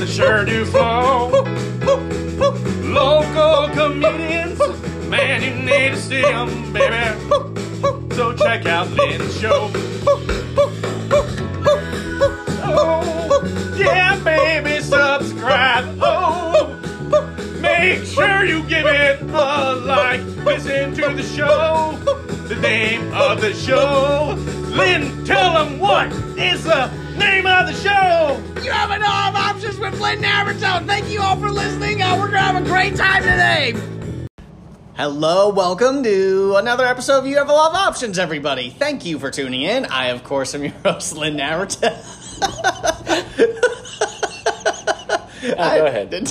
that sure do flow. Local comedians, man, you need to see them, baby. So check out Lynn's show. Oh, yeah, baby, subscribe. Oh, make sure you give it a like. Listen to the show. The name of the show. Options with Flynn Thank you all for listening. Uh, we're gonna have a great time today. Hello, welcome to another episode of You Have a Lot of Options, everybody. Thank you for tuning in. I, of course, am your host, Lynn Navarrete. Oh, go ahead.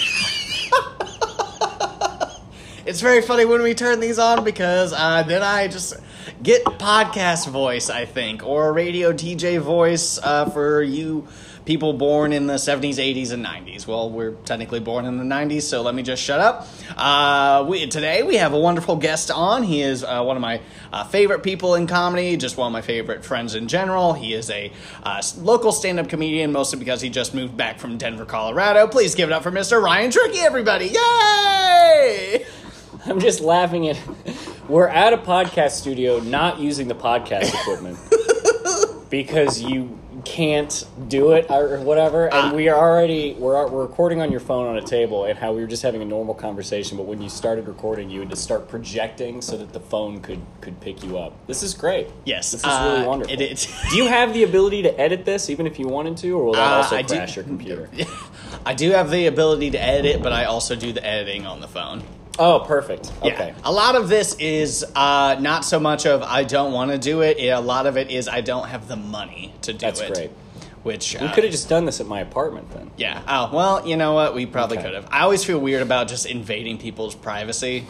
it's very funny when we turn these on because uh, then I just get podcast voice, I think, or radio DJ voice uh, for you people born in the 70s, 80s, and 90s. Well, we're technically born in the 90s, so let me just shut up. Uh, we, today we have a wonderful guest on. He is uh, one of my uh, favorite people in comedy, just one of my favorite friends in general. He is a uh, local stand up comedian, mostly because he just moved back from Denver, Colorado. Please give it up for Mr. Ryan Tricky, everybody. Yay! I'm just laughing at. We're at a podcast studio, not using the podcast equipment because you can't do it or whatever. And Ah. we are already we're we're recording on your phone on a table, and how we were just having a normal conversation. But when you started recording, you had to start projecting so that the phone could could pick you up. This is great. Yes, this is really uh, wonderful. it is. do you have the ability to edit this, even if you wanted to, or will that Uh, also I do- crash your computer? I do have the ability to edit, but I also do the editing on the phone. Oh, perfect. Yeah. Okay. A lot of this is uh, not so much of I don't want to do it. A lot of it is I don't have the money to do That's it. That's great. Which We uh, could have just done this at my apartment then. Yeah. Oh well, you know what? We probably Okay. could have. I always feel weird about just invading people's privacy.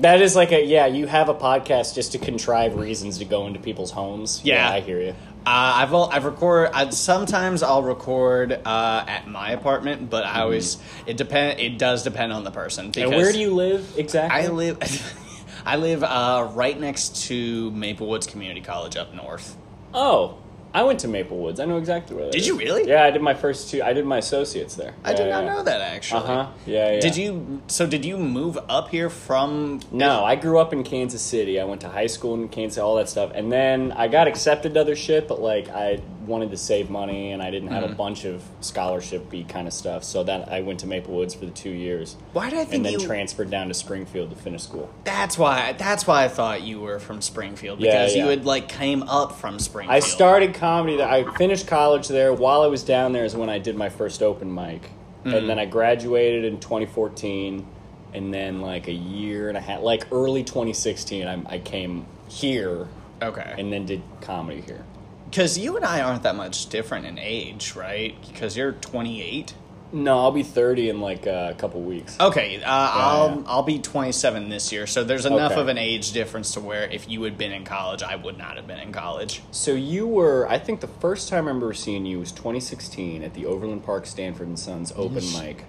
That is like a yeah. You have a podcast just to contrive reasons to go into people's homes. Yeah. I hear you. Uh, I've al- I've record. i sometimes I'll record uh, at my apartment, but I always it depend. It does depend on the person. And where do you live exactly? I live. I live uh, right next to Maplewoods Community College up north. Oh, I went to Maple Woods. I know exactly where that Did you really? Yeah, I did my first two. I did my associates there. I did not know that actually. Uh huh. Yeah, yeah. Did you? So did you move up here from? No, I grew up in Kansas City. I went to high school in Kansas, all that stuff, and then I got accepted to other shit. But like, I wanted to save money, and I didn't have Mm-hmm. a bunch of scholarship-y kind of stuff. So that I went to Maple Woods for the two years, Why did I think and then you? transferred down to Springfield to finish school. that's why. That's why I thought you were from Springfield Yeah, because you yeah. had like came up from Springfield. I started comedy. There. I finished college there. While I was down there is when I did my first open mic, Mm-hmm. and then I graduated in 2014, and then like a year and a half, like early 2016, I, I came here Okay. and then did comedy here. Because you and I aren't that much different in age, right? Because you're 28. No, I'll be 30 in like uh, a couple weeks. Okay, uh, I'll yeah. I'll be 27 this year, so there's enough Okay. of an age difference to where if you had been in college, I would not have been in college. So you were, I think the first time I remember seeing you was 2016 at the Overland Park Stanford and Sons open mic,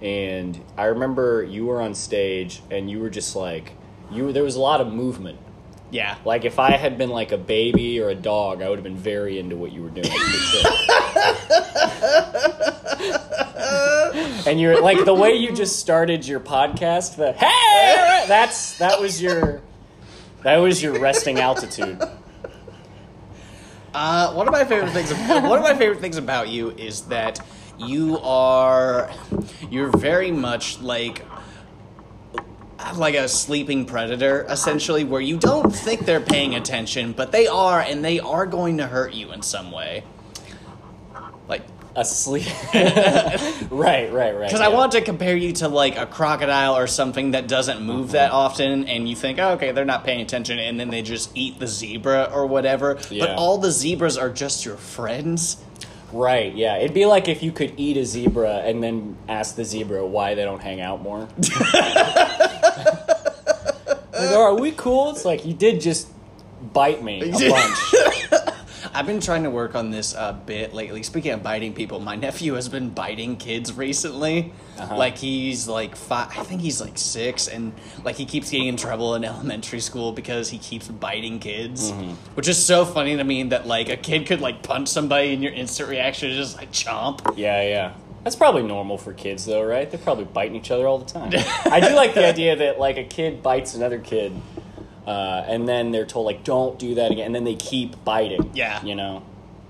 and I remember you were on stage and you were just like, you there was a lot of movement. Yeah. Like if I had been like a baby or a dog, I would have been very into what you were doing. And you're like the way you just started your podcast. The hey, that's that was your that was your resting altitude. Uh, one of my favorite things. one of my favorite things about you is that you are you're very much like like a sleeping predator essentially where you don't think they're paying attention but they are and they are going to hurt you in some way like Asleep. right, right, right. because I want to compare you to like a crocodile or something that doesn't move mm-hmm. that often, and you think, oh, okay, they're not paying attention, and then they just eat the zebra or whatever. But all the zebras are just your friends. Right, yeah. It'd be like if you could eat a zebra and then ask the zebra why they don't hang out more. like, are we cool? It's like you did just bite me a bunch. I've been trying to work on this uh, bit lately. Speaking of biting people, my nephew has been biting kids recently. Uh-huh. Like he's like five, I think he's like six, and like he keeps getting in trouble in elementary school because he keeps biting kids, Mm-hmm. which is so funny to me that like a kid could like punch somebody and your instant reaction is just like chomp. Yeah, yeah. That's probably normal for kids, though, right? They're probably biting each other all the time. I do like the idea that like a kid bites another kid, uh, and then they're told like, "Don't do that again," and then they keep biting. Yeah. you know,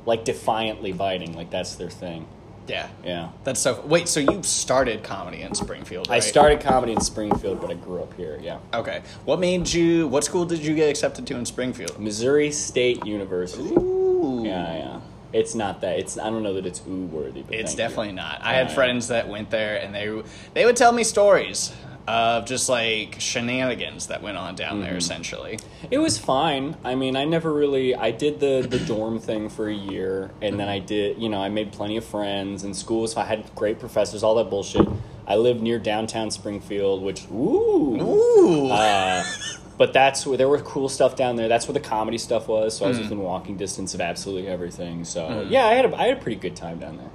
like defiantly biting, like that's their thing. Yeah, Yeah. that's so. Wait, so you started comedy in Springfield? I started comedy in Springfield, but I grew up here. Yeah, Okay, what made you? What school did you get accepted to in Springfield? Missouri State University. Ooh. Yeah, yeah. It's not that. It's I don't know that it's ooh worthy, but It's thank you. definitely not. I Yeah, had friends that went there, and they they would tell me stories of just like shenanigans that went on down Mm-hmm. there. Essentially, It was fine. I mean, I never really. I did the the dorm thing for a year, and then I did. You know, I made plenty of friends in school, so I had great professors. All that bullshit. I lived near downtown Springfield, which ooh, ooh, Uh, but that's where there were cool stuff down there. That's where the comedy stuff was. So I was within walking distance of absolutely everything. So yeah, I had a, I had a pretty good time down there.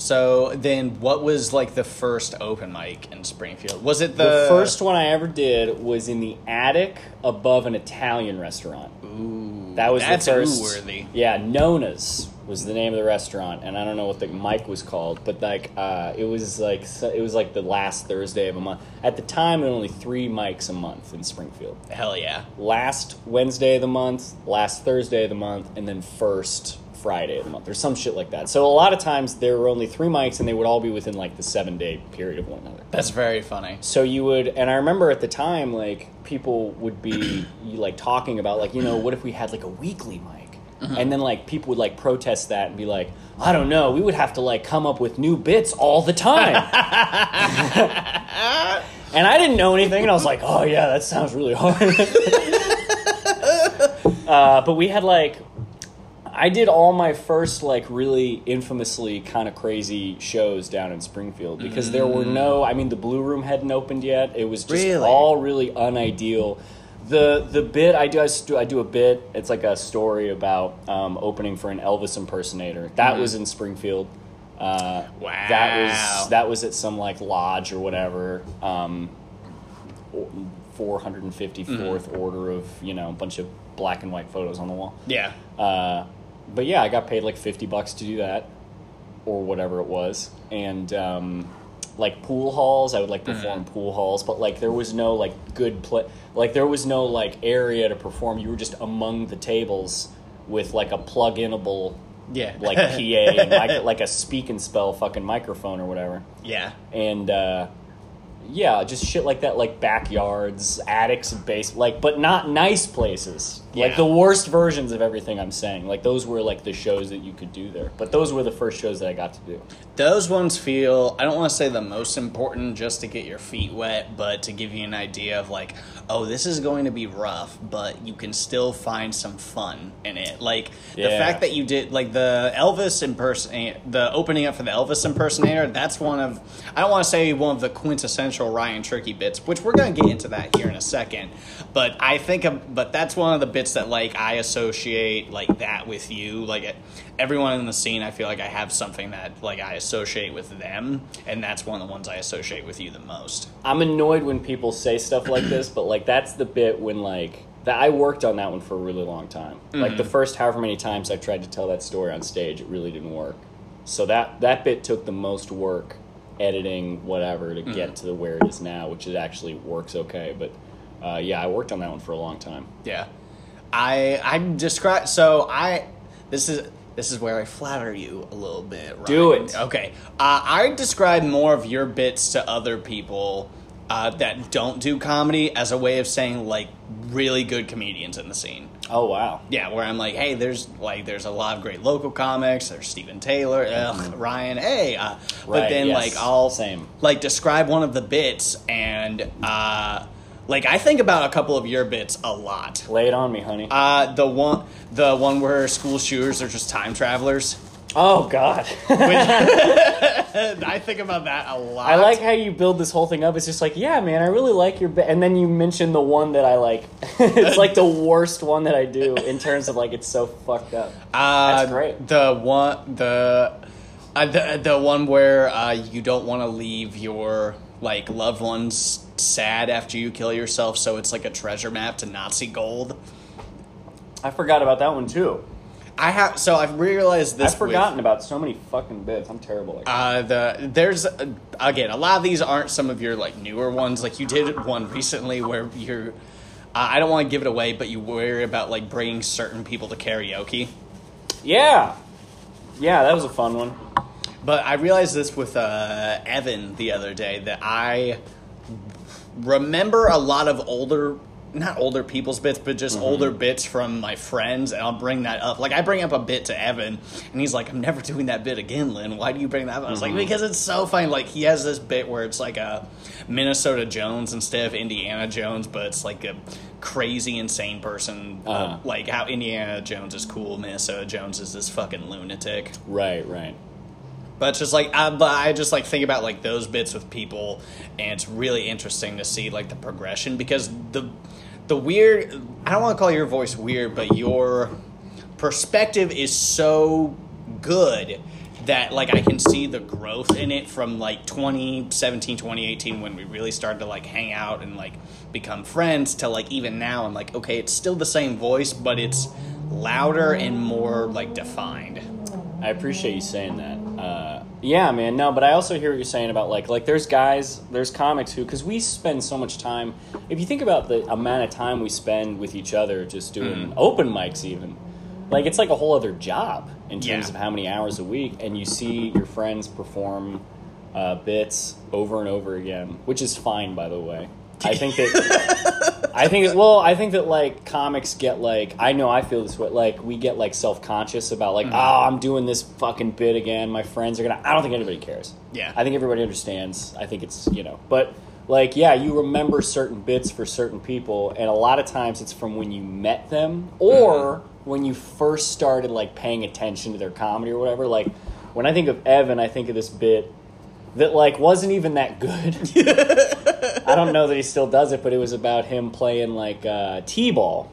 So then what was like the first open mic in Springfield? Was it the, The first one I ever did was in the attic above an Italian restaurant. Ooh, That was that's the first. worthy. Yeah, Nonna's was the name of the restaurant, and I don't know what the mic was called, but like uh, it was like it was like the last Thursday of a month. At the time, there were only three mics a month in Springfield. Hell yeah, Last Wednesday of the month, last Thursday of the month, and then first Friday of the month, or some shit like that. So a lot of times there were only three mics, and they would all be within like the seven day period of one another. that's very funny. So you would, and I remember at the time, like people would be like talking about, like you know, what if we had like a weekly mic, and then like people would like protest that and be like, I don't know, we would have to like come up with new bits all the time. and I didn't know anything, and I was like, oh yeah, that sounds really hard. uh, but we had like I did all my first like really infamously kind of crazy shows down in Springfield because there were no I mean the Blue Room hadn't opened yet. It was just Really? all really unideal. The the bit I do I, I do a bit. It's like a story about um, opening for an Elvis impersonator. That was in Springfield. Uh, That was that was at some like lodge or whatever. Um, 454th order of you know a bunch of black and white photos on the wall. Yeah, Uh, but yeah, I got paid like fifty bucks to do that, or whatever it was, and um, like pool halls, I would like perform pool halls, but like there was no like good play, like there was no like area to perform. You were just among the tables with like a plug-inable yeah, like PA and like a speak and spell fucking microphone or whatever, yeah. and. uh yeah, just shit like that, like backyards, attics, base, like, but not nice places. Yeah. Like the worst versions of everything I'm saying. Like those were like the shows that you could do there. But those were the first shows that I got to do. Those ones feel, I don't want to say the most important just to get your feet wet, but to give you an idea of like, oh, this is going to be rough, but you can still find some fun in it. Like the fact that you did, like the Elvis impersonator, the opening up for the Elvis impersonator, that's one of, I don't want to say one of the quintessential Ryan Tricky bits, which we're going to get into that here in a second. But I think, but that's one of the bits that like I associate like that with you. Like everyone in the scene, I feel like I have something that like I associate with them, and that's one of the ones I associate with you the most. I'm annoyed when people say stuff like this, but like that's the bit when like that I worked on that one for a really long time. Like the first however many times I tried to tell that story on stage, it really didn't work. So that that bit took the most work, editing whatever to get to the where it is now, which it actually works okay. But uh, yeah, I worked on that one for a long time. Yeah, I I describe so I this is. This is where I flatter you a little bit. Ryan. Do it. Okay. Uh, I describe more of your bits to other people uh, that don't do comedy as a way of saying like really good comedians in the scene. Oh wow. Yeah, where I'm like, hey, there's like there's a lot of great local comics. There's Stephen Taylor, ugh, Ryan, hey, uh, but Mm-hmm. Right, then yes, like I'll same. like describe one of the bits and uh, like I think about a couple of your bits a lot. Lay it on me, honey. Uh, the one the one where school shooters are just time travelers. Oh God. I think about that a lot. I like how you build this whole thing up. It's just like, yeah, man, I really like your bit, and then you mention the one that I like. it's like the worst one that I do in terms of like it's so fucked up. Uh, That's great. The one, the, uh, the the one where uh, you don't want to leave your like loved ones sad after you kill yourself, so it's like a treasure map to Nazi gold. I forgot about that one too. I have so I've realized this. I've forgotten with- about so many fucking bits. I'm terrible. Like. Uh, the there's uh, again a lot of these aren't some of your like newer ones. Like you did one recently where you're. Uh, I don't want to give it away, but you worry about like bringing certain people to karaoke. yeah, yeah, that was a fun one. But I realized this with uh, Evan the other day that I remember a lot of older, not older people's bits, but just mm-hmm. older bits from my friends, and I'll bring that up. Like I bring up a bit to Evan, and he's like, "I'm never doing that bit again, Lynn. Why do you bring that up?" I was like, mm-hmm. "Because it's so funny." Like he has this bit where it's like a Minnesota Jones instead of Indiana Jones, but it's like a crazy insane person. Uh, uh-huh. Like how Indiana Jones is cool, Minnesota Jones is this fucking lunatic. Right, right. But just like, I, but I just like think about like those bits with people, and it's really interesting to see like the progression because the the weird. I don't want to call your voice weird, but your perspective is so good that like I can see the growth in it from like 2017 2018 when we really started to like hang out and like become friends to like even now I'm like okay it's still the same voice but it's louder and more like defined I appreciate you saying that. Uh, yeah, man. No, but I also hear what you're saying about like like there's guys, there's comics who because we spend so much time. If you think about the amount of time we spend with each other, just doing open mics, even like it's like a whole other job in terms Yeah. of how many hours a week, and you see your friends perform uh, bits over and over again, which is fine, by the way. I think that I think well, I think that like comics get like I know I feel this way like we get like self conscious about like mm-hmm. oh I'm doing this fucking bit again. My friends are gonna. I don't think anybody cares. Yeah. I think everybody understands. I think it's you know, but like yeah, you remember certain bits for certain people, and a lot of times it's from when you met them or mm-hmm. when you first started like paying attention to their comedy or whatever. Like when I think of Evan, I think of this bit that like wasn't even that good. I don't know that he still does it, but it was about him playing like uh, t-ball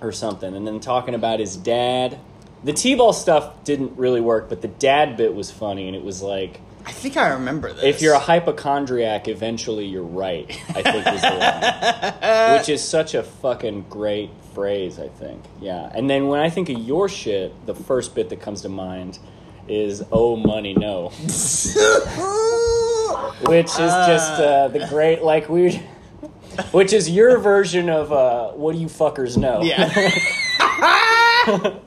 or something, and then talking about his dad. The t-ball stuff didn't really work, but the dad bit was funny, and it was like, I think I remember this. if you're a hypochondriac, eventually you're right. I think is the line, which is such a fucking great phrase. I think, yeah. And then when I think of your shit, the first bit that comes to mind is "Oh money, no." which is just uh, the great like we which is your version of uh, what do you fuckers know? Yeah.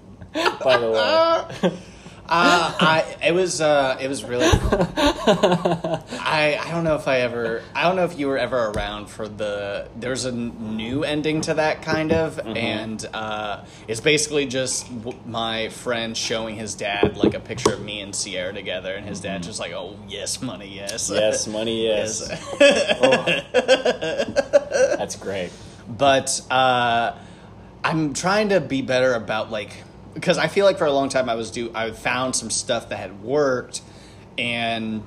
by the way Uh, I it was uh, it was really. I I don't know if I ever I don't know if you were ever around for the there's a n- new ending to that kind of and uh, it's basically just w- my friend showing his dad like a picture of me and Sierra together and his dad just like oh yes money yes. Yes money yes. Yes. that's great. But uh, I'm trying to be better about like because I feel like for a long time I was do I found some stuff that had worked and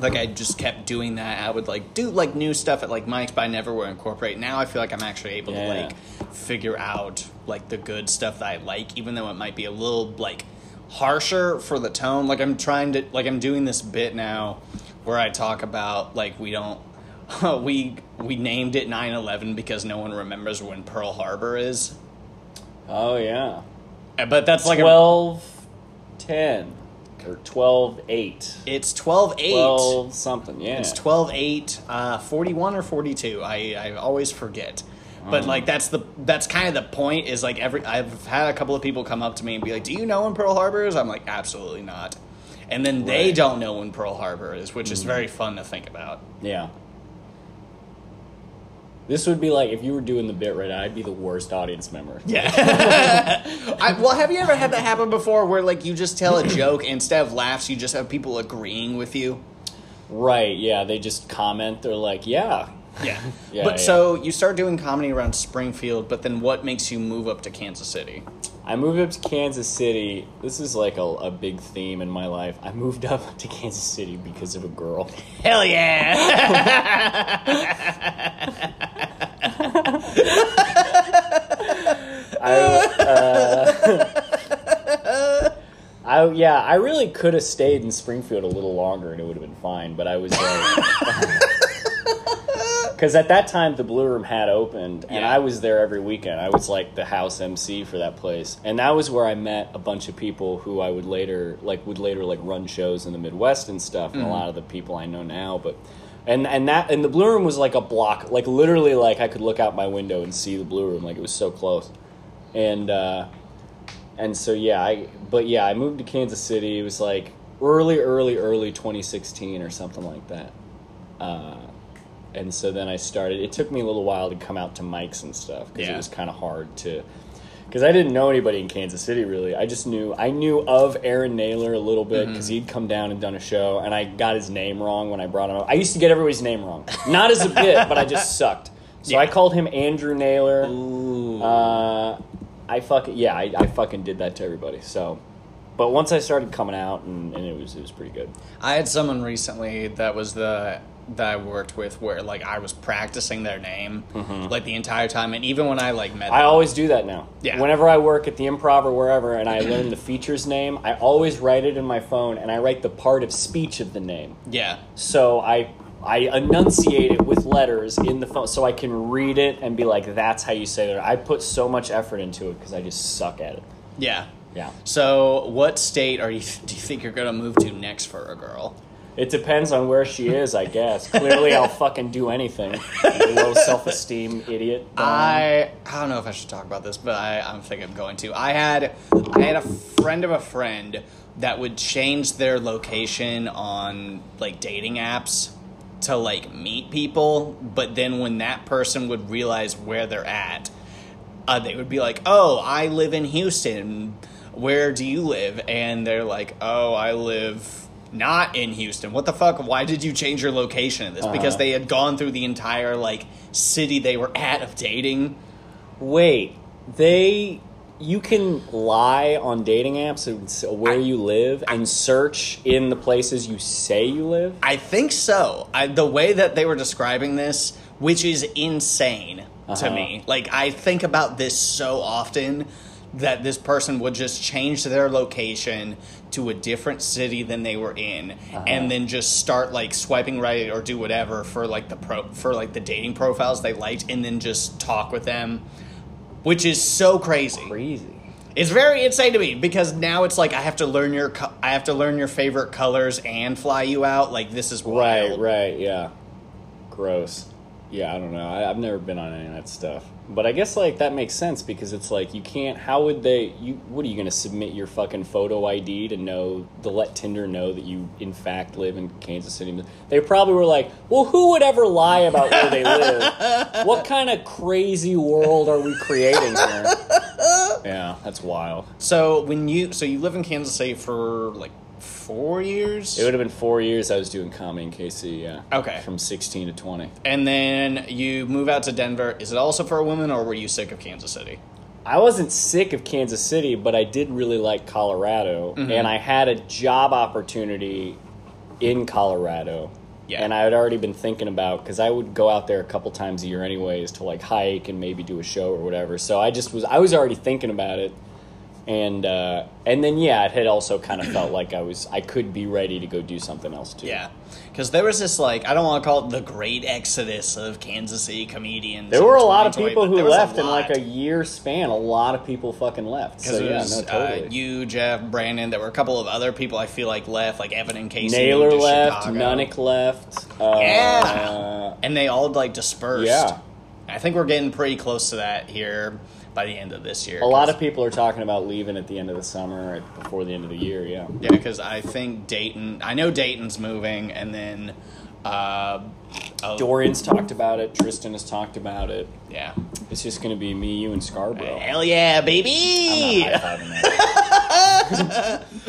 like I just kept doing that. I would like do like new stuff at like mics, but I never would incorporate. Now I feel like I'm actually able Yeah. to like figure out like the good stuff that I like, even though it might be a little like harsher for the tone. Like I'm trying to like I'm doing this bit now where I talk about like we don't we we named it 9/11 because no one remembers when Pearl Harbor is. oh yeah But that's like a, 12 10 or 12 8 it's 12 8. 12 something yeah It's 12 8, uh, 41 or 42. I, I always forget. But like that's the that's kind of the point is like every I've had a couple of people come up to me and be like, "Do you know when Pearl Harbor is?" I'm like, "Absolutely not." And then they Right. don't know when Pearl Harbor is, which is very fun to think about. yeah this would be like if you were doing the bit right now, I'd be the worst audience member. Yeah. I, well, have you ever had that happen before where like you just tell a joke instead of laughs, you just have people agreeing with you? Right, yeah, they just comment. They're like, yeah, Yeah. Yeah, but yeah. so you start doing comedy around Springfield, but then what makes you move up to Kansas City? I moved up to Kansas City. This is like a, a big theme in my life. I moved up to Kansas City because of a girl. Hell yeah! I, uh, I yeah, I really could have stayed in Springfield a little longer and it would have been fine. But I was because at that time the Blue Room had opened and Yeah. I was there every weekend. I was like the house MC for that place, and that was where I met a bunch of people who I would later like would later like run shows in the Midwest and stuff, and a lot of the people I know now, but. And and that and the blue room was like a block, like literally, like I could look out my window and see the blue room, like it was so close and uh, and so yeah, I but yeah, I moved to Kansas City. It was like early, early, early 2016 or something like that. Uh, and so then I started. It took me a little while to come out to mics and stuff because Yeah. it was kind of hard to. Because I didn't know anybody in Kansas City really. I just knew I knew of Aaron Naylor a little bit because he'd come down and done a show, and I got his name wrong when I brought him up. I used to get everybody's name wrong, not as a bit, but I just sucked. So I called him Andrew Naylor. Ooh. Uh, I fucking yeah, I, I fucking did that to everybody. So, but once I started coming out, and, and it was it was pretty good. I had someone recently that was the that I worked with where like I was practicing their name like the entire time, and even when I like met, Mm-hmm. I them, always do that now. Yeah. Whenever I work at the improv or wherever, and I learn the feature's name, I always write it in my phone, and I write the part of speech of the name. yeah, So I I enunciate it with letters in the phone, so I can read it and be like, "That's how you say it." I put so much effort into it because I just suck at it. yeah. Yeah. So, what state are you? Do you think you're gonna move to next for a girl? It depends on where she is, I guess. Clearly, I'll fucking do anything. You low self esteem idiot. I I don't know if I should talk about this, but I, I'm thinking of going to. I had I had a friend of a friend that would change their location on like dating apps to like meet people, but then when that person would realize where they're at, uh, they would be like, "Oh, I live in Houston. Where do you live?" And they're like, "Oh, I live." Not in Houston. What the fuck? Why did you change your location in this? Because Uh-huh. they had gone through the entire like city they were at of dating. Wait, they. You can lie on dating apps and where you live and search in the places you say you live? I think so. I, the way that they were describing this, which is insane to Uh-huh. me. Like I think about this so often that this person would just change their location to a different city than they were in Uh-huh. and then just start like swiping right or do whatever for like the pro for like the dating profiles they liked and then just talk with them which is so crazy. Crazy. It's very insane to me because now it's like I have to learn your co- I have to learn your favorite colors and fly you out. Like this is Right, right, yeah. Gross. Yeah, I don't know. I, I've never been on any of that stuff. But I guess like that makes sense because it's like you can't. How would they? You what are you going to submit your fucking photo ID to know to let Tinder know that you in fact live in Kansas City? They probably were like, well, who would ever lie about where they live? what kind of crazy world are we creating here? Yeah, that's wild. So when you so you live in Kansas City for like four years, It would have been four years I was doing comedy in KC. Yeah. Okay. From sixteen to twenty. and then you move out to Denver. Is it also for a woman, or were you sick of Kansas City? I wasn't sick of Kansas City, but I did really like Colorado, Mm-hmm. and I had a job opportunity in Colorado. Yeah. And I had already been thinking about because I would go out there a couple times a year anyways to like hike and maybe do a show or whatever. So I just was I was already thinking about it, and uh, and then yeah, it had also kind of felt like I was I could be ready to go do something else too. Yeah, because there was this like I don't want to call it the great exodus of Kansas City comedians. There were a lot of people who there was a left in like a year span. A lot of people fucking left. So yeah, was no, totally. uh, you, Jeff, Brandon. There were a couple of other people I feel like left, like Evan and Casey. Naylor left, Chicago. Nunick left. Uh, Yeah. and they all like dispersed. Yeah. I think we're getting pretty close to that here by the end of this year. A lot of people are talking about leaving at the end of the summer, or before the end of the year. Yeah. yeah, because I think Dayton. I know Dayton's moving, and then uh, oh, Dorian's talked about it. Tristan has talked about it. yeah, It's just going to be me, you, and Scarborough. hell yeah, I'm baby!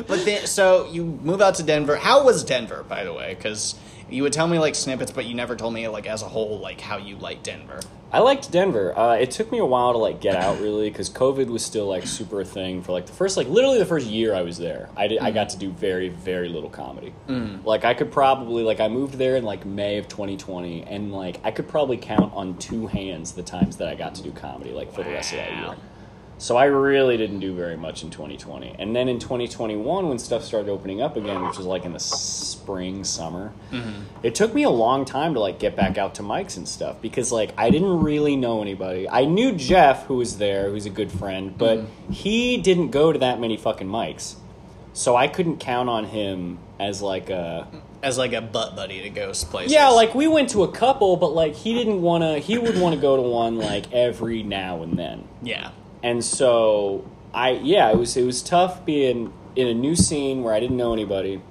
But then, so you move out to Denver. How was Denver, by the way? Because You would tell me like snippets, but you never told me like as a whole like how you like Denver. I liked Denver. Uh, it took me a while to like get out really because COVID was still like super a thing for like the first like literally the first year I was there. I did I got to do very very little comedy. Like I could probably like I moved there in like May of 2020 and like I could probably count on two hands the times that I got to do comedy like for the rest of that year. So I really didn't do very much in 2020. And then in 2021, when stuff started opening up again, which was like in the spring, summer, mm-hmm. it took me a long time to like get back out to mics and stuff because like I didn't really know anybody. I knew Jeff, who was there, who's a good friend, but mm-hmm. he didn't go to that many fucking mics. So I couldn't count on him as like a As like a butt buddy to ghost places. yeah, like we went to a couple, but like he didn't want to. He would want to go to one like every now and then yeah. And so I yeah it was it was tough being in a new scene where I didn't know anybody,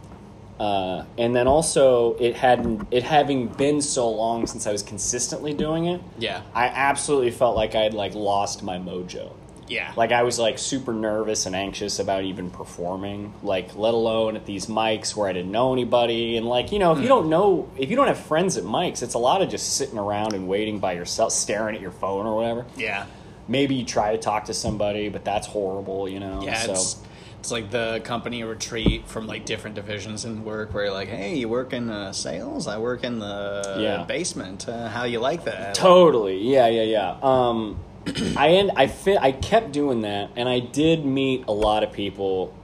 uh, and then also it hadn't it having been so long since I was consistently doing it. Yeah. I absolutely felt like I had like lost my mojo. Yeah. Like I was like super nervous and anxious about even performing, like let alone at these mics where I didn't know anybody. And like you know, if you don't know, if you don't have friends at mics, it's a lot of just sitting around and waiting by yourself, staring at your phone or whatever yeah. Maybe you try to talk to somebody, but that's horrible, you know. Yeah, so it's it's like the company retreat from like different divisions in work where you're like, hey, you work in uh, sales, I work in the Yeah. basement. Uh, how you like that? totally, yeah, yeah, yeah. Um, I end, I fit, I kept doing that, and I did meet a lot of people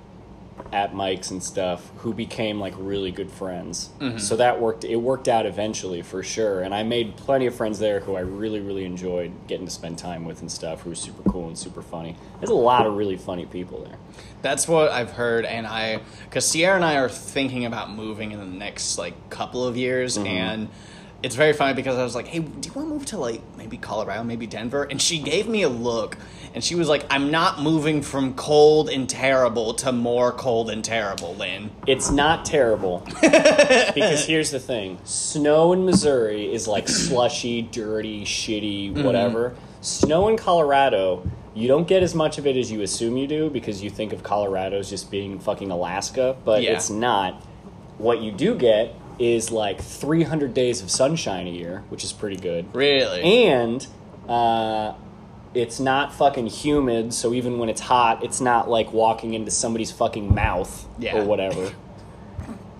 at mics and stuff who became like really good friends. So that worked. It worked out eventually for sure, and I made plenty of friends there who I really, really enjoyed getting to spend time with and stuff. Who were super cool and super funny. There's a lot of really funny people there. That's what I've heard, and I because Sierra and I are thinking about moving in the next like couple of years, Mm-hmm. and it's very funny because I was like, "Hey, do you want to move to like maybe Colorado, maybe Denver?" And she gave me a look, and she was like, "I'm not moving from cold and terrible to more cold and terrible, Lynn." It's not terrible because here's the thing: snow in Missouri is like slushy, dirty, shitty, Mm-hmm. whatever. Snow in Colorado, you don't get as much of it as you assume you do because you think of Colorado as just being fucking Alaska, but Yeah. it's not. What you do get is like 300 days of sunshine a year, which is pretty good Really? and uh, it's not fucking humid. So even when it's hot, it's not like walking into somebody's fucking mouth Yeah. or whatever.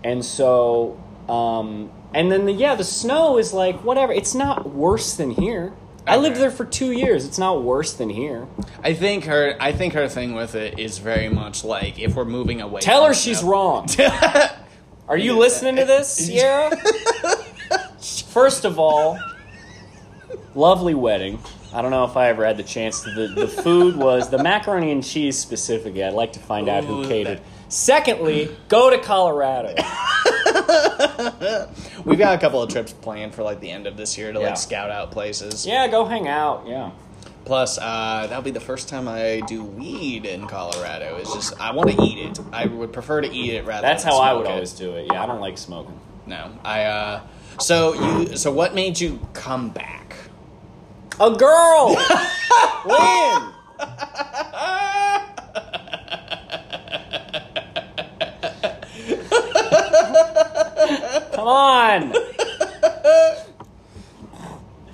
and so, um, and then the yeah, the snow is like whatever. It's not worse than here. I lived there for two years. It's not worse than here. I think her. I think her thing with it is very much like if we're moving away. Tell her she's wrong. Are you listening to this, Sierra? First of all, lovely wedding. I don't know if I ever had the chance to. The, the food was the macaroni and cheese specifically. I'd like to find out who catered. Secondly, go to Colorado. We've got a couple of trips planned for like the end of this year to Yeah. like scout out places. Yeah, go hang out. Yeah. Plus, uh, that'll be the first time I do weed in Colorado. It's just I want to eat it. I would prefer to eat it rather. That's than how I would it. always do it. Yeah, I don't like smoking. No, I. uh So you. So what made you come back? A girl! Lynn! Come on!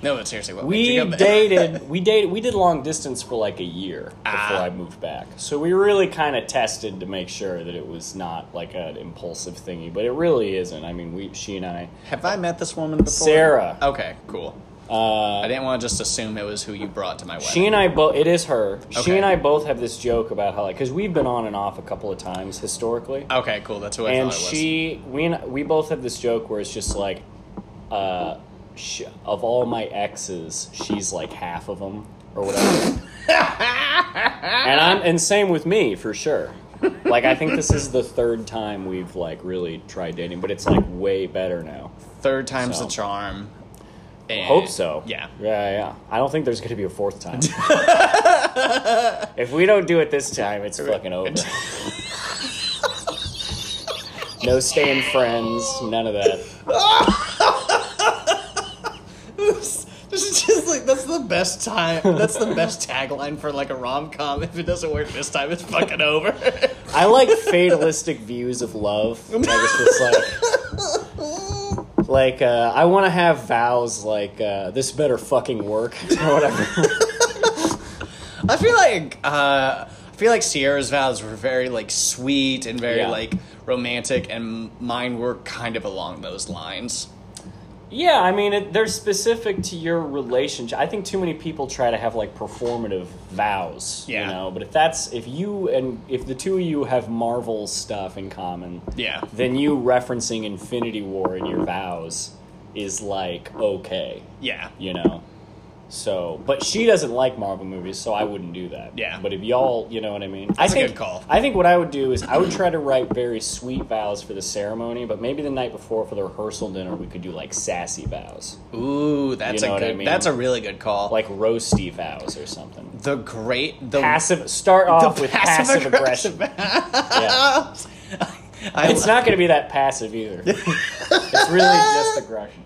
No, but seriously, what We dated. We dated. We did long distance for like a year before Ah. I moved back. So we really kind of tested to make sure that it was not like an impulsive thingy, but it really isn't. I mean, we, she and I, Have I met this woman before? Sarah. Okay, cool. uh, I didn't want to just assume it was who you brought to my wedding. she and I both. It is her. She and I both have this joke about how like because we've been on and off a couple of times historically. Okay, cool. That's who I and thought it was. she we and- we both have this joke where it's just like uh sh of all my exes she's like half of them or whatever. And i'm and same with me for sure. Like i think this is the third time we've like really tried dating but it's like way better now. Third time's So. the charm. And- hope so. Yeah. yeah yeah. I don't think there's gonna be a fourth time. If we don't do it this time it's fucking over. No staying friends none of that Is just like that's the best time. That's the best tagline for like a rom com. If it doesn't work this time, it's fucking over. I like fatalistic views of love. Like it's just like like uh, I want to have vows like uh, this better fucking work or whatever. I feel like uh, I feel like Sierra's vows were very like sweet and very Yeah. like romantic, and mine were kind of along those lines. Yeah, I mean it, they're specific to your relationship. I think too many people try to have like performative vows. Yeah. You know, but if that's if you and if the two of you have Marvel stuff in common, Yeah. then you referencing Infinity War in your vows is like okay. Yeah. you know. So, but she doesn't like Marvel movies, so I wouldn't do that. Yeah. But if y'all, you know what I mean. I That's a think, good call. I think what I would do is I would try to write very sweet vows for the ceremony, but maybe the night before for the rehearsal dinner we could do like sassy vows, Ooh, that's You know a what I good. mean? That's a really good call. like roasty vows or something. the great the Passive. Start off with passive, aggression. aggressive- Yeah. I, It's not going to be that passive either. it's really just aggression.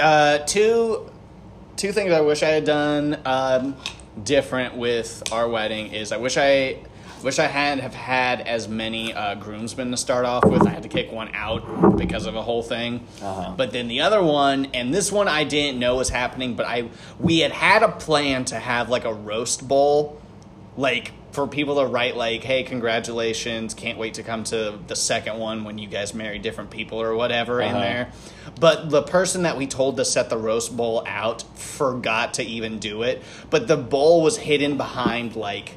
uh, two two things I wish I had done um, different with our wedding is I wish I wish I had have had as many uh, groomsmen to start off with. I had to kick one out because of a whole thing. Uh-huh. But then the other one, and this one I didn't know was happening, but I we had had a plan to have like a roast bowl, like for people to write like, "Hey, congratulations! Can't wait to come to the second one when you guys marry different people or whatever." In Uh-huh. there, but the person that we told to set the roast bowl out forgot to even do it. But the bowl was hidden behind like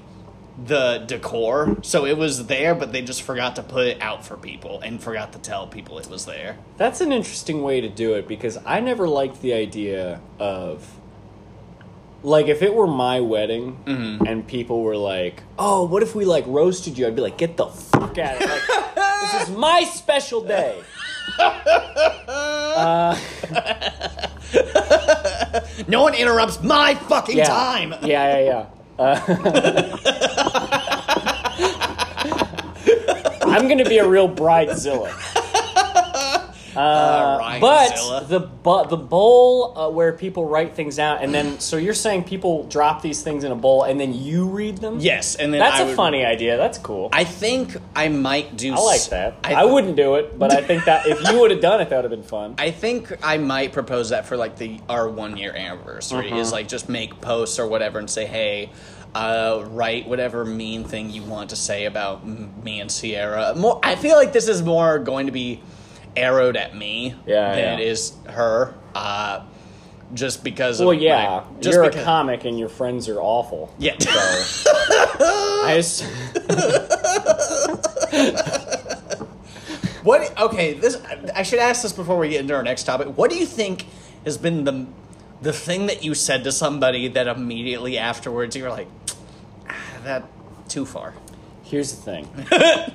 the decor, so it was there, but they just forgot to put it out for people and forgot to tell people it was there. That's an interesting way to do it because I never liked the idea of like if it were my wedding Mm-hmm. and people were like, "Oh, what if we like roasted you?" I'd be like, "Get the fuck out of here. Like, this is my special day." Uh, No one interrupts my fucking yeah, time. Yeah, yeah, yeah. Uh, I'm gonna be a real bridezilla. Uh, But Ryanzilla. the bu- the bowl uh, where people write things out, and then so you're saying people drop these things in a bowl, and then you read them. yes, and then that's I a would- funny idea. That's cool. I, think I might do. I like s- that. I, I, wouldn't do it, but I think that if you would have done it, that would have been fun. I think I might propose that for like the our one year anniversary Uh-huh. is like just make posts or whatever and say, hey, uh, write whatever mean thing you want to say about m- me and Sierra. More, I feel like this is more going to be arrowed at me Yeah, than yeah. it is her. Uh, just because. well, of yeah, my- just you're because, a comic, and your friends are awful. Yeah. So I just What? Okay, this I should ask this before we get into our next topic. What do you think has been the the thing that you said to somebody that immediately afterwards you were like, ah, that too far? Here's the thing.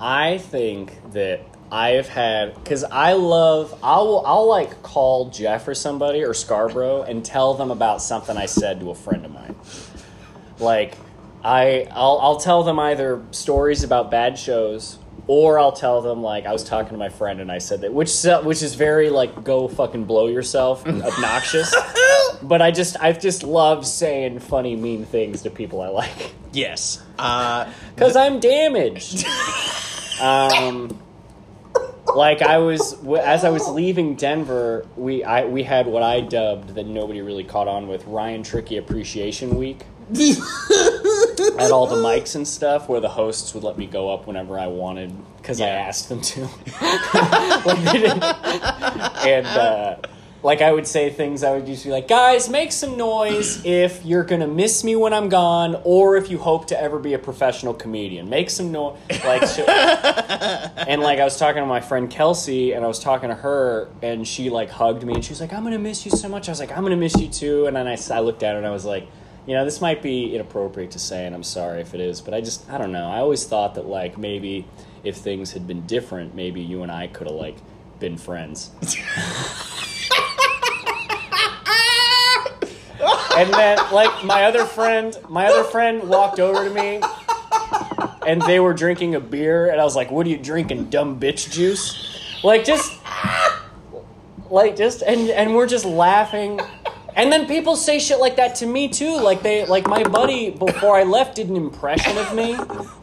I think that I have had because I love I'll I'll like call Jeff or somebody or Scarborough and tell them about something I said to a friend of mine. Like I I'll I'll tell them either stories about bad shows or I'll tell them like I was talking to my friend and I said that which which is very like go fucking blow yourself obnoxious. But I just I've just love saying funny mean things to people I like. Yes. Uh, Because I'm damaged. um, like I was, as I was leaving Denver, we I we had what I dubbed that nobody really caught on with Ryan Tricky Appreciation Week. at all the mics and stuff, where the hosts would let me go up whenever I wanted because I asked them to. Like, and uh, like I would say things, I would just be like, "Guys, make some noise if you're gonna miss me when I'm gone, or if you hope to ever be a professional comedian. Make some noise." Like, sh- and like I was talking to my friend Kelsey, and I was talking to her, and she like hugged me, and she was like, "I'm gonna miss you so much." I was like, "I'm gonna miss you too." And then I, s- I looked at her, and I was like. You know, this might be inappropriate to say, and I'm sorry if it is, but I just, I don't know. I always thought that, like, maybe if things had been different, maybe you and I could have, like, been friends. and then, like, my other friend, my other friend walked over to me, and they were drinking a beer, and I was like, "What are you drinking, dumb bitch juice?" Like, just, like, just, and and we're just laughing. And then people say shit like that to me too. Like they, like my buddy before I left did an impression of me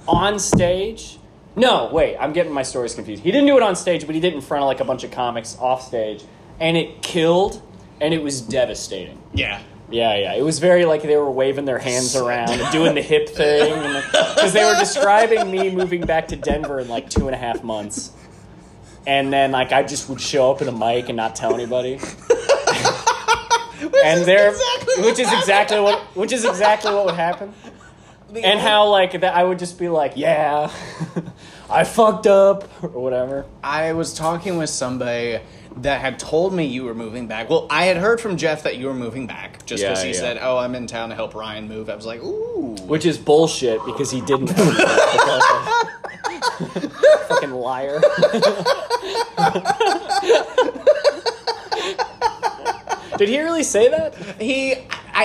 on stage. No, wait, I'm getting my stories confused. He didn't do it on stage, but he did in front of like a bunch of comics off stage, and it killed, and it was devastating. Yeah. Yeah, yeah. It was very like they were waving their hands around and doing the hip thing, because they were describing me moving back to Denver in like two and a half months, and then like I just would show up in a mic and not tell anybody. and there, exactly which is exactly what, which is exactly what would happen and how like that I would just be like, yeah, I fucked up or whatever. I was talking with somebody that had told me you were moving back. Well, I had heard from Jeff that you were moving back just because Yeah, he yeah. said, "Oh, I'm in town to help Ryan move." I was like, "Ooh." Which is bullshit because he didn't. Fucking liar. Did he really say that? He,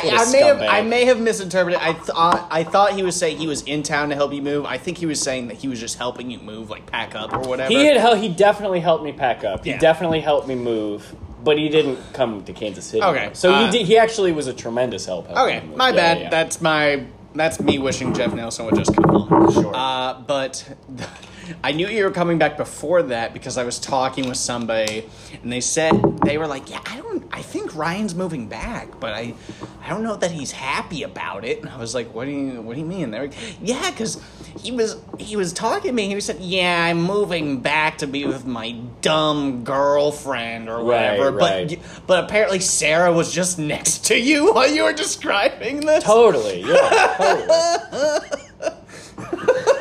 I, I may have. I may have misinterpreted. I thought, I thought he was saying he was in town to help you move. I think he was saying that he was just helping you move, like pack up or whatever. He had hel- he definitely helped me pack up. Yeah. He definitely helped me move, but he didn't come to Kansas City. Okay, so uh, he did. He actually was a tremendous help. Okay, my Yeah, bad. yeah. That's my that's me wishing Jeff Nelson would just come home. Sure. Uh, but I knew you were coming back before that because I was talking with somebody, and they said they were like, "Yeah, I don't. I think Ryan's moving back, but I, I don't know that he's happy about it." And I was like, "What do you What do you mean?" They're like, "Yeah, because he was he was talking to me. He said, "Yeah, I'm moving back to be with my dumb girlfriend or whatever." right. But you- but apparently Sarah was just next to you while you were describing this. Totally, yeah, totally.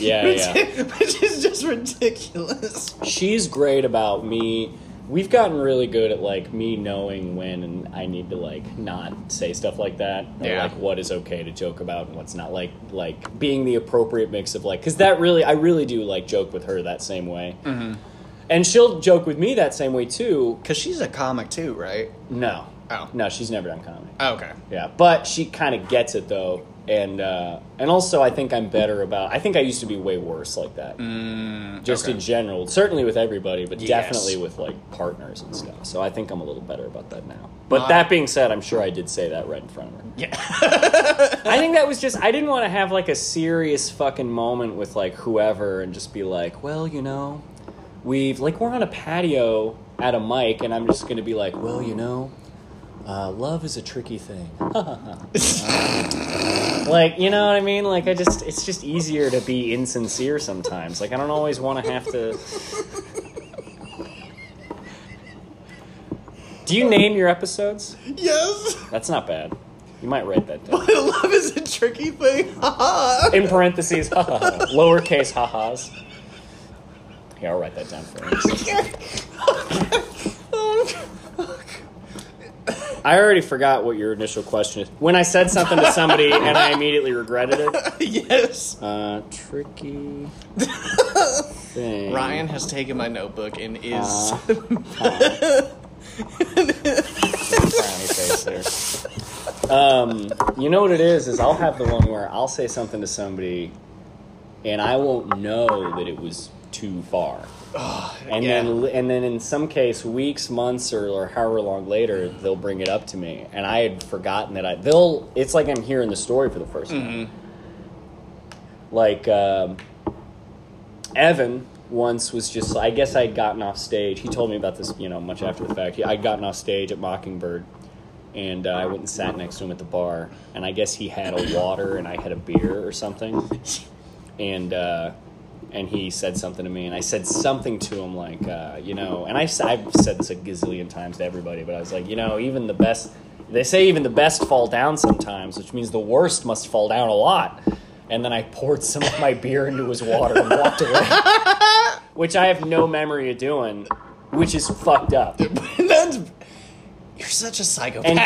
Yeah, which, yeah. which is just ridiculous. She's great about me. We've gotten really good at like me knowing when and I need to like not say stuff like that. Or Yeah. like what is okay to joke about and what's not. Like like being the appropriate mix of like because that really I really do like joke with her that same way. Mm-hmm. And she'll joke with me that same way too. Because she's a comic too, right? No, Oh. no, she's never done comedy. Okay. Yeah, but she kind of gets it though, and uh, and also I think I'm better about. I think I used to be way worse like that, just okay. in general. Certainly with everybody, but Yes. definitely with like partners and stuff. So I think I'm a little better about that now. But Uh, that being said, I'm sure I did say that right in front of her. Yeah. I think that was just I didn't want to have like a serious fucking moment with like whoever and just be like, well, you know, we've like we're on a patio at a mic, and I'm just gonna be like, well, you know. Uh, love is a tricky thing. like, you know what I mean? Like, I just, it's just easier to be insincere sometimes. Like, I don't always want to have to. Do you name your episodes? yes. That's not bad. You might write that down. Love is a tricky thing. In parentheses, ha ha ha. Lowercase ha ha's. Yeah, I'll write that down for you. I already forgot what your initial question is. When I said something to somebody and I immediately regretted it. yes. Uh, tricky thing. Ryan has taken my notebook and is. Uh, there. Um, you know what it is? Is I'll have the one where I'll say something to somebody, and I won't know that it was too far. And yeah. then, and then in some case, weeks, months, or, or however long later, they'll bring it up to me, and I had forgotten that I. They'll. It's like I'm hearing the story for the 1st time. Like um, Evan once was just. I guess I'd gotten off stage. He told me about this, you know, much after the fact. I'd gotten off stage at Mockingbird, and uh, I went and sat next to him at the bar, and I guess he had a water and I had a beer or something, and. Uh, and he said something to me, and I said something to him like, uh, you know, and I, have said this a gazillion times to everybody, but I was like, you know, even the best, they say even the best fall down sometimes, which means the worst must fall down a lot. And then I poured some of my beer into his water and walked away, which I have no memory of doing, which is fucked up. That's. You're such a psychopath. And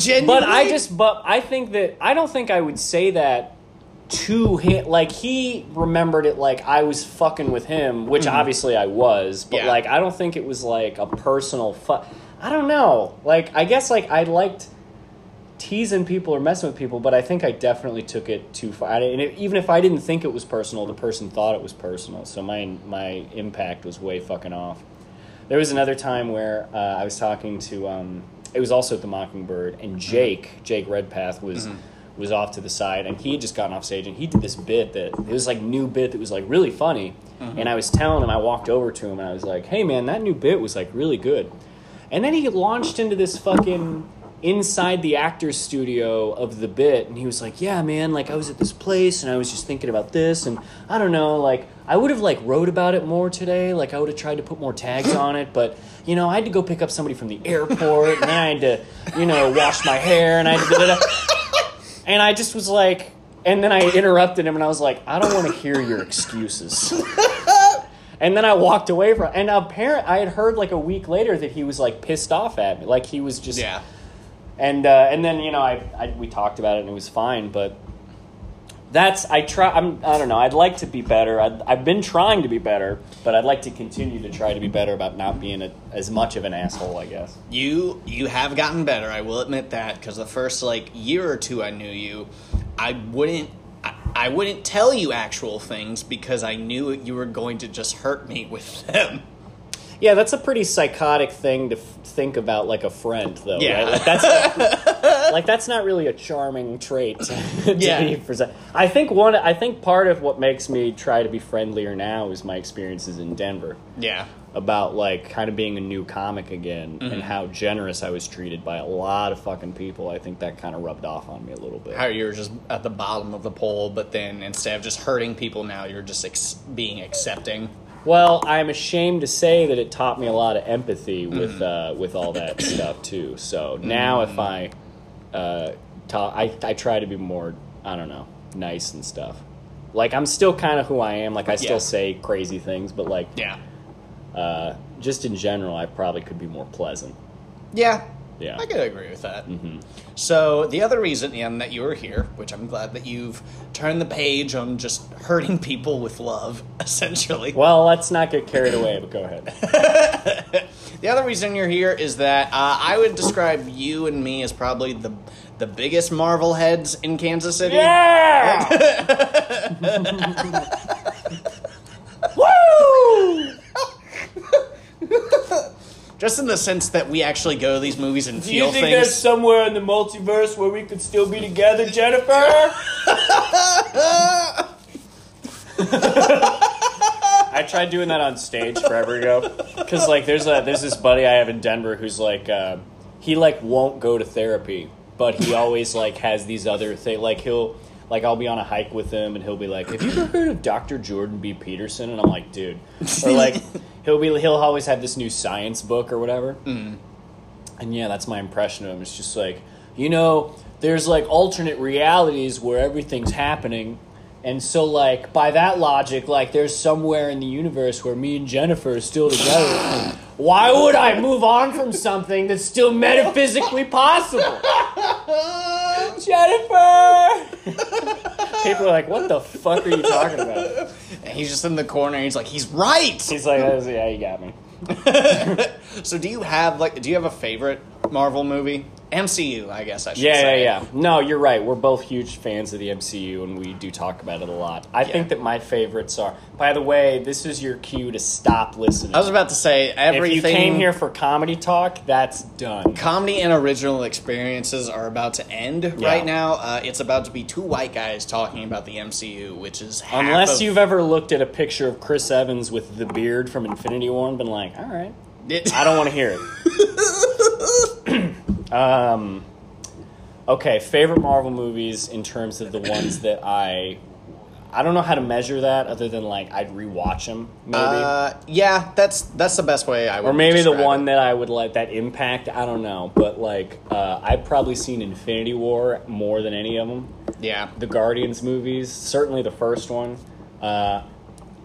he, but I just, but I think that I don't think I would say that to him. Like he remembered it like I was fucking with him, which obviously I was. But Mm-hmm. Yeah. like I don't think it was like a personal fuck. I don't know. Like I guess like I liked teasing people or messing with people, but I think I definitely took it too far. I, and it, even if I didn't think it was personal, the person thought it was personal. So my my impact was way fucking off. There was another time where uh, I was talking to. Um, it was also at the Mockingbird, and Jake Jake Redpath was was off to the side, and he had just gotten off stage, and he did this bit that it was like new bit that was like really funny. Mm-hmm. And I was telling him, I walked over to him, and I was like, "Hey, man, that new bit was like really good." And then he launched into this fucking inside the actor's studio of the bit and he was like yeah man like i was at this place and i was just thinking about this and i don't know like i would have like wrote about it more today like i would have tried to put more tags on it but you know i had to go pick up somebody from the airport and then i had to you know wash my hair and i had to da-da-da." And i just was like and then i interrupted him and i was like i don't want to hear your excuses and then I walked away from, and apparent I had heard like a week later that he was like pissed off at me, like he was just Yeah. and uh, and then you know I, I we talked about it and it was fine but that's I try I'm I don't know I'd like to be better I'd, I've been trying to be better but I'd like to continue to try to be better about not being a, as much of an asshole I guess You you have gotten better. I will admit that because the first like year or two I knew you, I wouldn't I, I wouldn't tell you actual things because I knew you were going to just hurt me with them. yeah that's a pretty psychotic thing to f- think about like a friend though Yeah. right? like that's like that's not really a charming trait to Yeah. be present. I think one I think part of what makes me try to be friendlier now is my experiences in Denver Yeah. about like kind of being a new comic again Mm-hmm. and how generous I was treated by a lot of fucking people. I think that kind of rubbed off on me a little bit. How you're just at the bottom of the pole, but then instead of just hurting people, now you're just ex- being accepting. well, I'm ashamed to say that it taught me a lot of empathy Mm-hmm. with uh, with all that stuff too. So now if I uh, talk, I I try to be more I don't know nice and stuff. Like I'm still kind of who I am. Like I still Yeah. say crazy things, but like Yeah. uh, just in general, I probably could be more pleasant. Yeah. Yeah. I could agree with that. Mm-hmm. So the other reason, Ian, that you are here, which I'm glad that you've turned the page on just hurting people with love, essentially. Well, let's not get carried away, but go ahead. The other reason you're here is that uh, I would describe you and me as probably the the biggest Marvel heads in Kansas City. Yeah! Just in the sense that we actually go to these movies and Do you think things. there's somewhere in the multiverse where we could still be together, Jennifer? I tried doing that on stage forever ago because like there's a there's this buddy I have in Denver who's like uh, he like won't go to therapy, but he always like has these other things like he'll like I'll be on a hike with him and he'll be like, "Have you ever heard of Dr. Jordan B. Peterson?" And I'm like, "Dude," or like he'll be he'll always have this new science book or whatever. Mm-hmm. And yeah, that's my impression of him. It's just like, you know, there's like alternate realities where everything's happening. And so, like, by that logic, like, there's somewhere in the universe where me and Jennifer are still together. Why would I move on from something that's still metaphysically possible? Jennifer! People are like, what the fuck are you talking about? and he's just in the corner. And he's like, he's right. He's like, "Oh, yeah, you got me. So, do you have like, do you have a favorite Marvel movie? MCU, I guess I should say. Yeah, yeah, yeah. No, you're right. We're both huge fans of the MCU, and we do talk about it a lot. I think that my favorites are. By the way, this is your cue to stop listening. I was about to say everything. if you came here for comedy talk, that's done. comedy and original experiences are about to end Yeah. right now. Uh, it's about to be two white guys talking about the MCU, which is Unless of- you've ever looked at a picture of Chris Evans with the beard from Infinity War and been like, all right, It- I don't want to hear it. um, okay, favorite Marvel movies in terms of the ones that I. I don't know how to measure that other than like I'd rewatch them maybe. Uh, yeah, that's that's the best way I would. or maybe the one it. that I would let that impact. I don't know, but like uh, I've probably seen Infinity War more than any of them. Yeah, The Guardians movies, certainly the first one. Uh,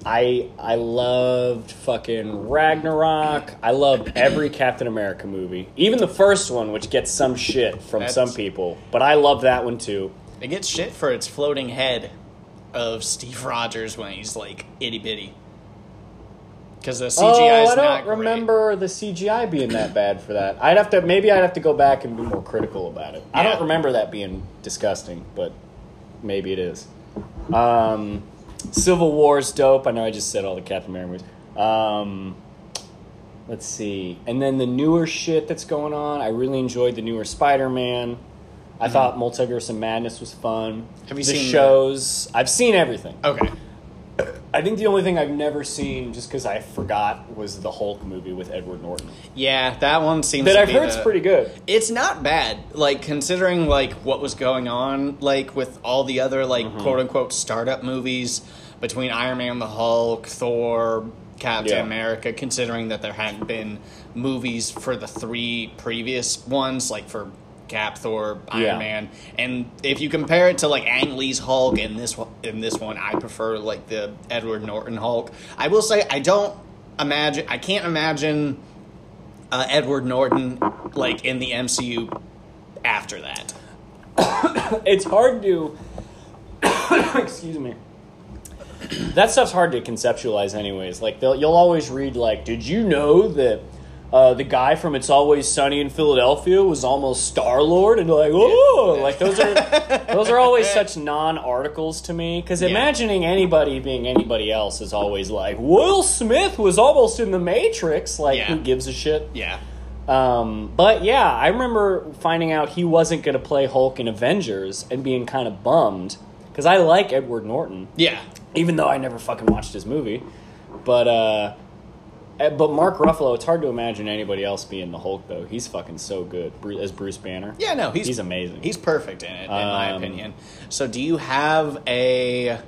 I I loved fucking Ragnarok. I loved every Captain America movie, even the first one, which gets some shit from That's- some people, but I love that one too. it gets shit for its floating head of Steve Rogers when he's like itty bitty. Because the CGI oh, is I not don't great. remember the CGI being that bad for that. I'd have to maybe I'd have to go back and be more critical about it. I Yeah. don't remember that being disgusting, but maybe it is. Um, Civil War's dope. I know I just said all the Captain America movies. Um, let's see, and then the newer shit that's going on. I really enjoyed the newer Spider Man. I thought Multiverse of Madness was fun. Have you the seen the- shows? I've seen everything. Okay. I think the only thing I've never seen, just because I forgot, was the Hulk movie with Edward Norton. Yeah, that one seems. That to I've be heard is the- pretty good. It's not bad, like considering like what was going on, like with all the other like Mm-hmm. quote unquote startup movies between Iron Man, the Hulk, Thor, Captain Yeah. America. Considering that there hadn't been movies for the three previous ones, like for Cap, Thor, Iron Yeah. Man, and if you compare it to like Ang Lee's Hulk in this one, in this one, I prefer like the Edward Norton Hulk. I will say I don't imagine, I can't imagine uh, Edward Norton like in the MCU after that. It's hard to. excuse me. That stuff's hard to conceptualize, anyways. Like you'll always read, like, "Did you know that uh, the guy from It's Always Sunny in Philadelphia was almost Star Lord?" And like, "Oh!" Like those are those are always such non-articles to me. Because Yeah. imagining anybody being anybody else is always like, "Will Smith was almost in the Matrix." Like, Yeah. who gives a shit? Yeah. Um, but yeah, I remember finding out he wasn't going to play Hulk in Avengers and being kind of bummed because I like Edward Norton, Yeah. even though I never fucking watched his movie. But uh, but Mark Ruffalo, it's hard to imagine anybody else being the Hulk though. He's fucking so good Bru- as Bruce Banner. Yeah, no, he's he's amazing. He's perfect in it, in my Um, opinion. So, do you have a?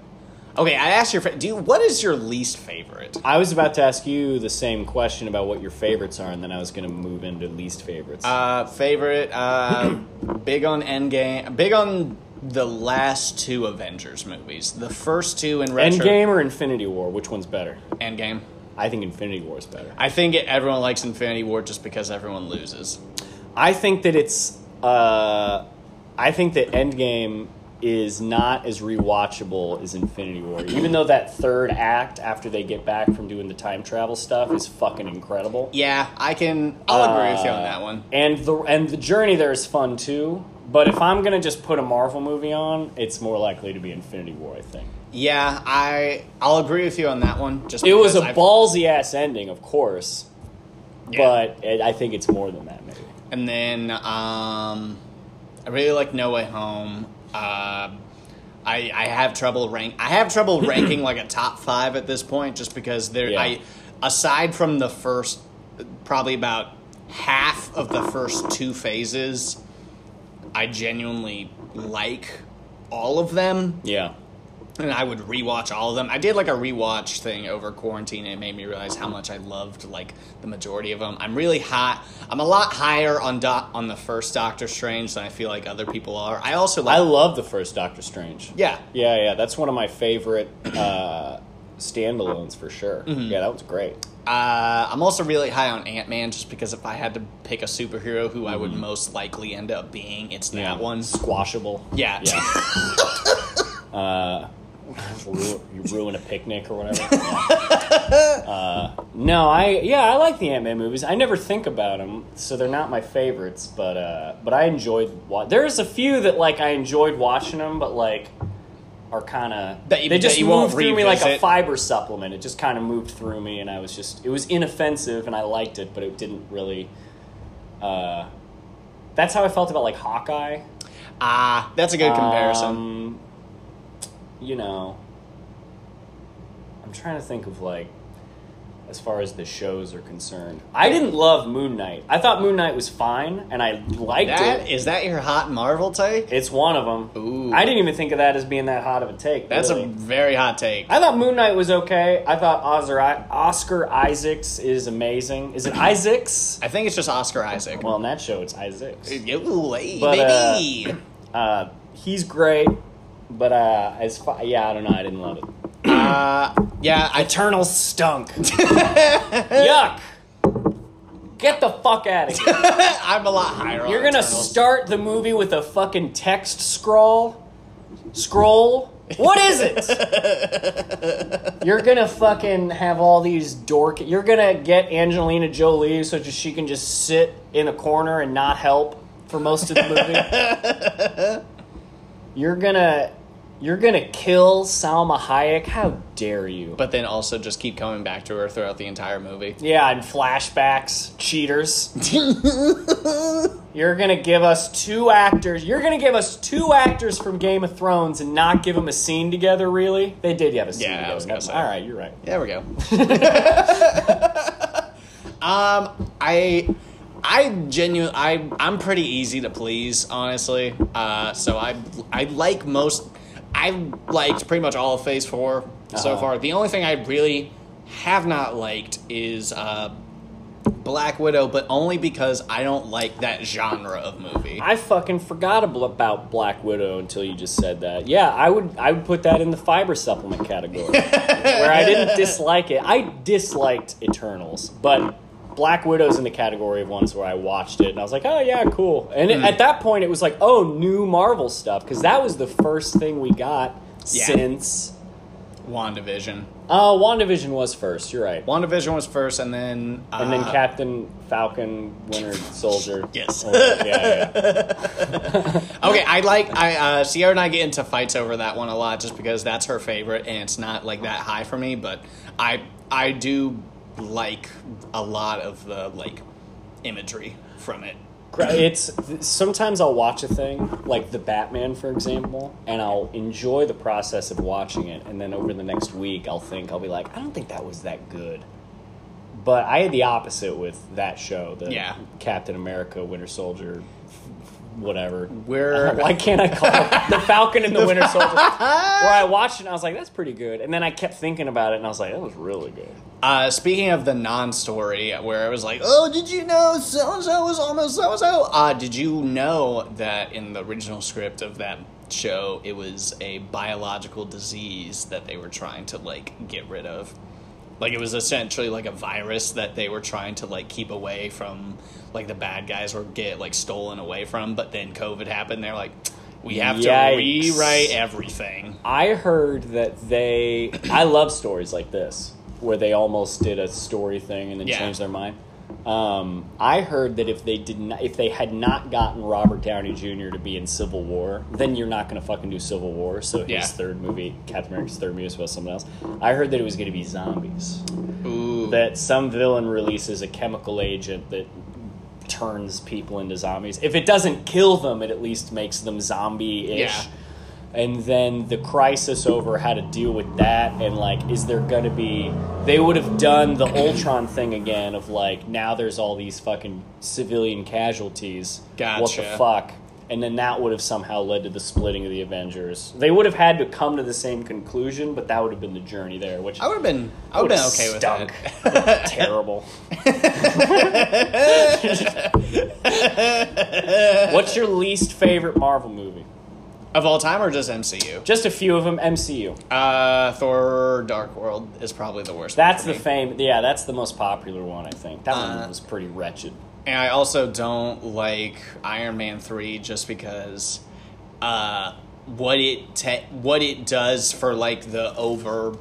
Okay, I asked your. fa- Do you? What is your least favorite? I was about to ask you the same question about what your favorites are, and then I was going to move into least favorites. Uh, favorite. Uh, big on Endgame. Big on the last two Avengers movies. The first two in retro. Endgame or Infinity War? Which one's better? Endgame. I think Infinity War is better. I think everyone likes Infinity War just because everyone loses. I think that it's. Uh, I think that Endgame is not as rewatchable as Infinity War, even though that third act after they get back from doing the time travel stuff is fucking incredible. Yeah, I can. I'll agree with you on Uh, that one. And the and the journey there is fun too. But if I'm gonna just put a Marvel movie on, it's more likely to be Infinity War. I think Yeah, I I'll agree with you on that one. Just it was a I've- ballsy ass ending, of course, Yeah. but it, I think it's more than that. Maybe. And then um, I really like No Way Home. Uh, I I have trouble rank. I have trouble ranking like a top five at this point, just because there. Yeah. I aside from the first, probably about half of the first two phases, I genuinely like all of them Yeah. And I would rewatch all of them. I did like a rewatch thing over quarantine, and it made me realize how much I loved like the majority of them. I'm really high. I'm a lot higher on doc, on the first Doctor Strange than I feel like other people are. I also like. I love the first Doctor Strange. yeah, Yeah, yeah, that's one of my favorite uh, standalones for sure. Mm-hmm. Yeah, that was great. uh, I'm also really high on Ant Man, just because if I had to pick a superhero who I would most likely end up being, it's that Mm-hmm. Yeah, one. squashable. Yeah, Yeah. uh, ru- you ruin a picnic or whatever. Uh, no, I yeah, I like the Ant Man movies. I never think about them, so they're not my favorites. But uh, but I enjoyed. Wa- There's a few that like I enjoyed watching them, but like are kind of That you- they just that you won't moved through me like a revisit. fiber supplement. It just kind of moved through me, and I was just it was inoffensive, and I liked it, but it didn't really. Uh, that's how I felt about like Hawkeye. ah, that's a good comparison. Um, you know, I'm trying to think of like, as far as the shows are concerned. I didn't love Moon Knight. I thought Moon Knight was fine, and I liked that it. is that your hot Marvel take? It's one of them. Ooh. I didn't even think of that as being that hot of a take. That's a very hot take. I thought Moon Knight was okay. I thought Oscar, Oscar Isaacs is amazing. Is it Isaacs? I think it's just Oscar Isaac. Well, in that show, it's Isaacs. Ooh, hey, But, uh, baby. Uh, he's great, but uh, as far, yeah, I don't know. I didn't love it. Uh, yeah, Eternal stunk. Yuck. Get the fuck out of here. I'm a lot higher. You're on gonna Eternals. start the movie with a fucking text scroll? Scroll? What is it? You're gonna fucking have all these dork. You're gonna get Angelina Jolie so that she can just sit in a corner and not help for most of the movie. You're gonna You're gonna kill Salma Hayek? How dare you? But then also just keep coming back to her throughout the entire movie. yeah, and flashbacks, cheaters. You're gonna give us two actors. You're gonna give us two actors from Game of Thrones and not give them a scene together. Really? They did have a scene Yeah, I together. was gonna say. All right, you're right. There we go. um, I, I genuinely, I, I'm pretty easy to please, honestly. Uh, so I, I like most, I liked pretty much all of Phase Four so Uh-huh. far. The only thing I really have not liked is uh, Black Widow, but only because I don't like that genre of movie. I fucking forgot about Black Widow until you just said that. Yeah, I would I would put that in the fiber supplement category, where I didn't dislike it. I disliked Eternals, but Black Widow's in the category of ones where I watched it and I was like, oh yeah, cool. And it, at that point, it was like, oh, new Marvel stuff because that was the first thing we got Yeah. since. WandaVision. Uh, WandaVision was first. You're right. WandaVision was first, and then uh, And then Captain Falcon, Winter Soldier. Yes. Oh, yeah, yeah. Okay, I like I uh, Sierra and I get into fights over that one a lot just because that's her favorite and it's not like that high for me, but I I do like a lot of the like imagery from it. It's sometimes I'll watch a thing like the Batman, for example, and I'll enjoy the process of watching it, and then over the next week, I'll think I'll be like, I don't think that was that good. But I had the opposite with that show, the Yeah. Captain America, Winter Soldier, whatever. We're- why can't I call it the Falcon and the Winter Soldier? Where I watched it, and I was like, that's pretty good, and then I kept thinking about it, and I was like, that was really good. Uh, speaking of the non-story, where I was like, "Oh, did you know so and so was almost so and so?" Uh, did you know that in the original script of that show, it was a biological disease that they were trying to like get rid of? Like it was essentially like a virus that they were trying to like keep away from, like the bad guys were get like stolen away from. But then COVID happened. They're like, "We have to rewrite everything." I heard that they. I love stories like this where they almost did a story thing and then Yeah. changed their mind. Um, I heard that if they did not, if they had not gotten Robert Downey Jr. to be in Civil War, then you're not going to fucking do Civil War. So his Yeah. third movie, Captain America's third movie, was about someone else. I heard that it was going to be zombies. Ooh, That some villain releases a chemical agent that turns people into zombies. If it doesn't kill them, it at least makes them zombie-ish Yeah. and then the crisis over how to deal with that and like is there gonna be they would have done the ultron thing again of like now there's all these fucking civilian casualties what the fuck and then that would have somehow led to the splitting of the avengers they would have had to come to the same conclusion but that would have been the journey there which I would have been, I would have been okay with stunk. that. terrible what's your least favorite marvel movie Of all time or just MCU? just a few of them mcu Uh, Thor: Dark World is probably the worst. That's one the me. fame. Yeah, that's the most popular one. I think that Uh, one was pretty wretched. And I also don't like Iron Man three just because, uh, what it te- what it does for like the over.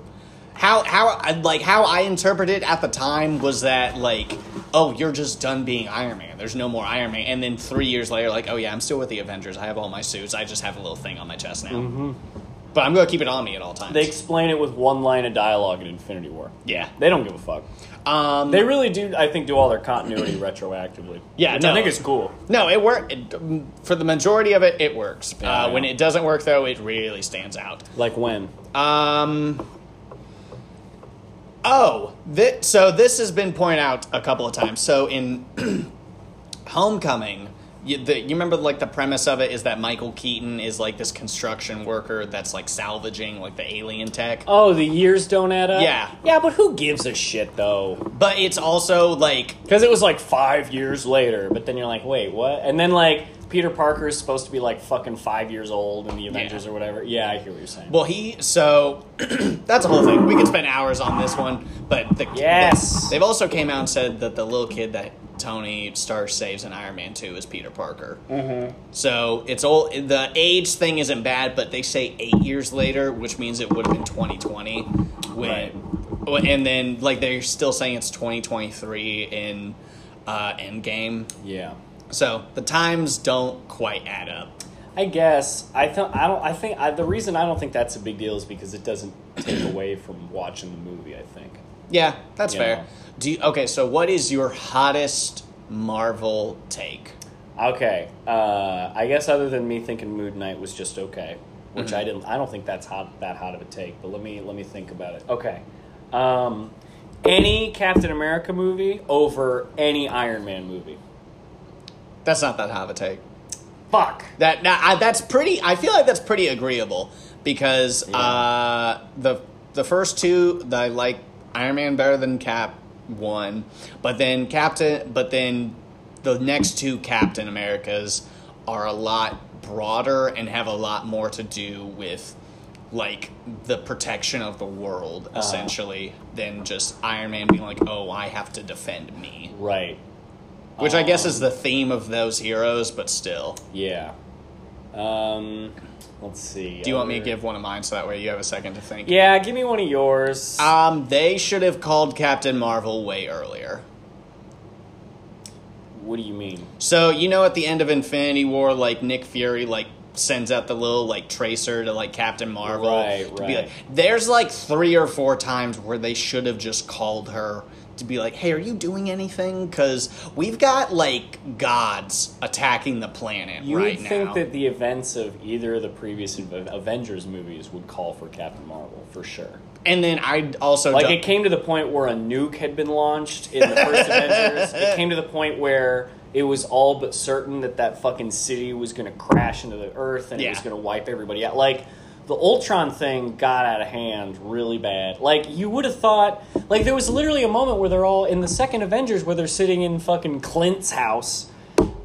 How how I- like how I interpreted at the time was that like oh you're just done being Iron Man. There's no more Iron Man. And then three years later like oh yeah I'm still with the Avengers. I have all my suits. I just have a little thing on my chest now. But I'm gonna keep it on me at all times. They explain it with one line of dialogue in Infinity War. yeah. They don't give a fuck. Um They really do. I think do all their continuity retroactively. Yeah, no. I think it's cool. No, it work it, um, for the majority of it. It works. Yeah, uh, yeah. When it doesn't work, though, it really stands out. Like when? Um. Oh, thi- so this has been pointed out a couple of times. So in Homecoming, you, the, you remember like the premise of it is that Michael Keaton is like this construction worker that's like salvaging like the alien tech. Oh, the years don't add up. Yeah. yeah, but who gives a shit though? But it's also like Because it was like five years later. But then you're like, wait, what? And then like Peter Parker is supposed to be like fucking five years old in the Avengers or whatever. Yeah, I hear what you're saying. Well, he so that's a whole thing. We could spend hours on this one, but the Yes. they've also came out and said that the little kid that Tony Stark saves in Iron Man Two is Peter Parker. Mm-hmm. So it's all the age thing isn't bad, but they say eight years later, which means it would have been 2020 when, and then like they're still saying it's 2023 in uh, Endgame. yeah. So the times don't quite add up. I guess I th- I don't. I think I, the reason I don't think that's a big deal is because it doesn't take away from watching the movie. I think. Yeah, that's You fair. know. Do you, okay, so what is your hottest Marvel take? Okay, uh, I guess other than me thinking Moon Knight was just okay, which I didn't. I don't think that's hot that hot of a take. But let me let me think about it. Okay, um, any Captain America movie over any Iron Man movie. That's not that hot of a take. Fuck. That, that I, that's pretty. I feel like that's pretty agreeable because Yeah. uh, the the first two, I like Iron Man better than Cap one, but then Captain, but then the next two Captain Americas are a lot broader and have a lot more to do with like the protection of the world essentially than just Iron Man being like, "Oh, I have to defend me," Right. which I guess is the theme of those heroes, but still. Yeah. Um, let's see. Do you want me to give one of mine so that way you have a second to think? Yeah, give me one of yours. Um, they should have called Captain Marvel way earlier. what do you mean? So you know, at the end of Infinity War, like Nick Fury, like sends out the little like tracer to like Captain Marvel. Right, to be right. like, there's like three or four times where they should have just called her to be like, "Hey, are you doing anything?" Because we've got like gods attacking the planet You right would think that the events of either of the previous Avengers movies would call for Captain Marvel for sure. and then I also Like it came to the point where a nuke had been launched in the first Avengers. It came to the point where it was all but certain that that fucking city was going to crash into the earth and it was going to wipe everybody out. Like the Ultron thing got out of hand really bad. Like you would have thought like there was literally a moment where they're all in the second Avengers where they're sitting in fucking Clint's house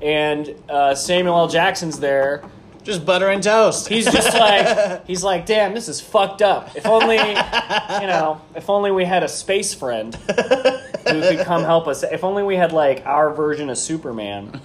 and uh, Samuel L. Jackson's there just butter and toast. He's just like he's like, damn, this is fucked up. If only you know, if only we had a space friend who could come help us. If only we had like our version of Superman.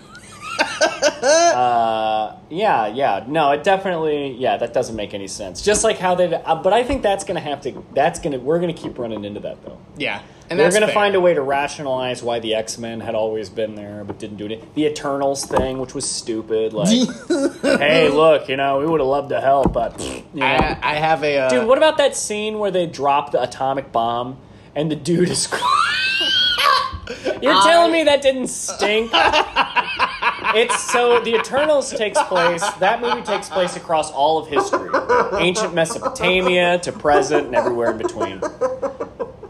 Uh, yeah, yeah, no, it definitely, yeah, that doesn't make any sense. Just like how they, uh, but I think that's gonna have to. That's gonna, we're gonna keep running into that though. yeah, and They're going to fair. find a way to rationalize why the X Men had always been there but didn't do it. The Eternals thing, which was stupid. Like, hey, look, you know, we would have loved to help, but you know. I, I have a uh, dude, what about that scene where they drop the atomic bomb and the dude is? You're telling me that didn't stink? It's so the Eternals takes place. That movie takes place across all of history, ancient Mesopotamia to present and everywhere in between.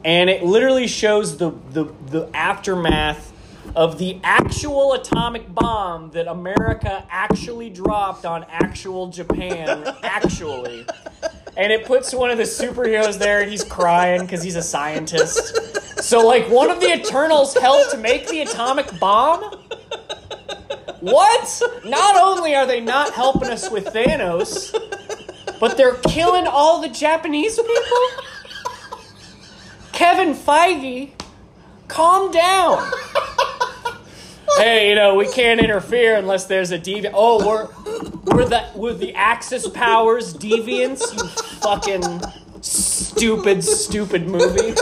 And it literally shows the the, the aftermath of the actual atomic bomb that America actually dropped on actual Japan, actually. And it puts one of the superheroes there, and he's crying because he's a scientist. So, like, one of the Eternals helped make the atomic bomb? What? Not only are they not helping us with Thanos, but they're killing all the Japanese people? Kevin Feige, calm down. hey, you know, we can't interfere unless there's a deviant. Oh, we're we're the we're the Axis powers deviants, you fucking stupid, stupid movie.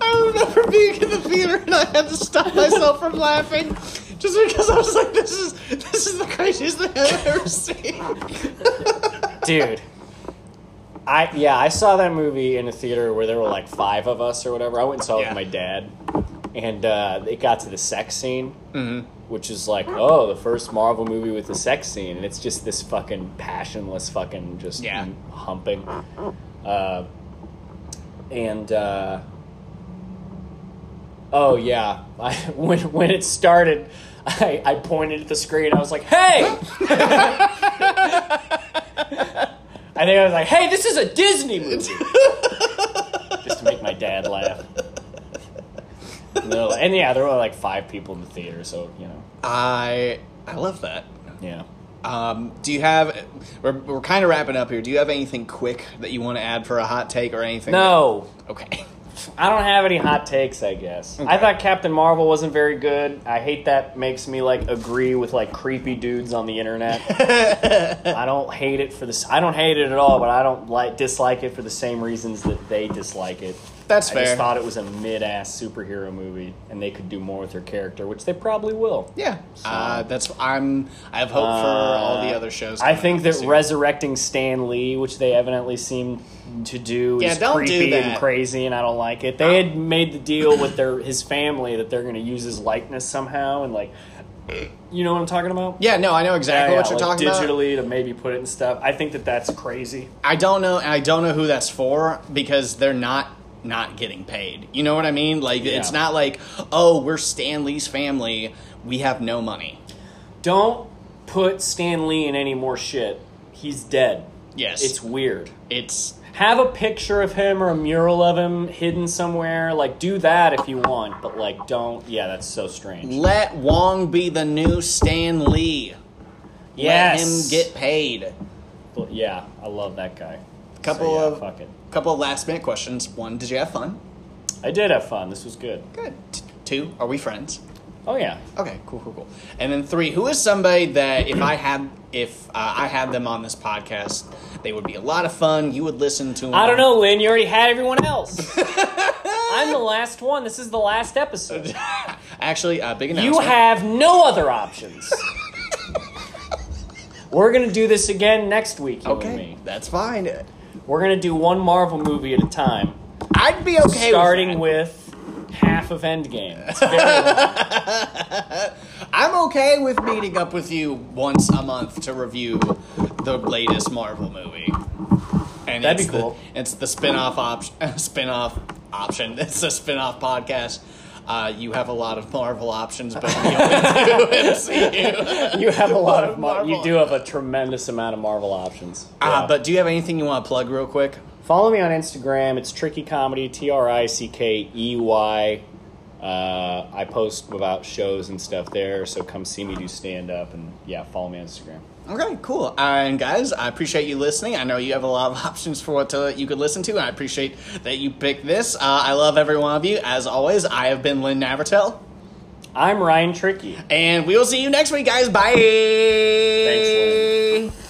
I remember being in the theater and I had to stop myself from laughing just because I was like, "This is this is the craziest thing I've ever seen." dude. I yeah, I saw that movie in a theater where there were like five of us or whatever. I went and saw it Yeah. with my dad, and uh, it got to the sex scene, which is like, oh, the first Marvel movie with the sex scene, and it's just this fucking passionless fucking just Yeah. humping, uh, and uh, oh yeah, I, when when it started. I, I pointed at the screen. I was like, "Hey!" I think I was like, "Hey, this is a Disney movie," just to make my dad laugh. And, and yeah, there were like five people in the theater, so you know, I I love that. yeah. Um, do you have? We're, we're kind of wrapping up here. Do you have anything quick that you want to add for a hot take or anything? No, Okay. I don't have any hot takes. I guess I thought Captain Marvel wasn't very good. I hate that makes me like agree with like creepy dudes on the internet. I don't hate it for this. I don't hate it at all, but I don't like dislike it for the same reasons that they dislike it. That's I fair. just thought it was a mid-ass superhero movie, and they could do more with their character, which they probably will. Yeah, uh, that's I'm. I have hope for all the other shows. I coming think out that this year. resurrecting Stan Lee, which they evidently seem to do, Yeah, is don't do creepy and that. crazy, and I don't like it. They had made the deal with their his family that they're going to use his likeness somehow, and like, you know what I'm talking about? Yeah, no, I know exactly what you're talking about. digitally to maybe put it in stuff. I think that that's crazy. I don't know. I don't know who that's for because they're not not getting paid. You know what I mean? Like it's not like oh we're Stan Lee's family. We have no money. Don't put Stan Lee in any more shit. He's dead. Yes, It's weird. it's Have a picture of him or a mural of him hidden somewhere. Like, do that if you want, but like, don't. Yeah, that's so strange. let Wong be the new Stan Lee. Yes. Let him get paid. But yeah, I love that guy. Couple So, yeah, of fuck it. Couple of last minute questions. One, did you have fun? I did have fun. This was good. Good. T- two, are we friends? Oh yeah. Okay, cool, cool, cool. And then three, who is somebody that if I had if uh, I had them on this podcast, they would be a lot of fun. You would listen to them. I don't know, Lynn. You already had everyone else. I'm the last one. This is the last episode. Actually, uh, big announcement. You have no other options. We're gonna do this again next week. Okay. me. That's fine. We're gonna do one Marvel movie at a time, I'd be okay. starting with, with half of Endgame. It's very I'm okay with meeting up with you once a month to review the latest Marvel movie. And That'd be cool. The, it's the spin-off option. Spin-off option. It's a spin-off podcast. Uh, you have a lot of Marvel options, but we only do MCU. You have a lot of Mar- Marvel. you do have a tremendous amount of Marvel options. Uh, Yeah. but do you have anything you want to plug real quick? follow me on Instagram. It's Trickey Comedy, T R I C K E Y. Uh, I post about shows and stuff there, so come see me do stand up and yeah, follow me on Instagram. Okay, cool. And guys, I appreciate you listening. I know you have a lot of options for what to, you could listen to, and I appreciate that you picked this. Uh, I love every one of you. As always, I have been Lynn Navratel, I'm Ryan Trickey. and we will see you next week, guys. Bye. Thanks, Lynn.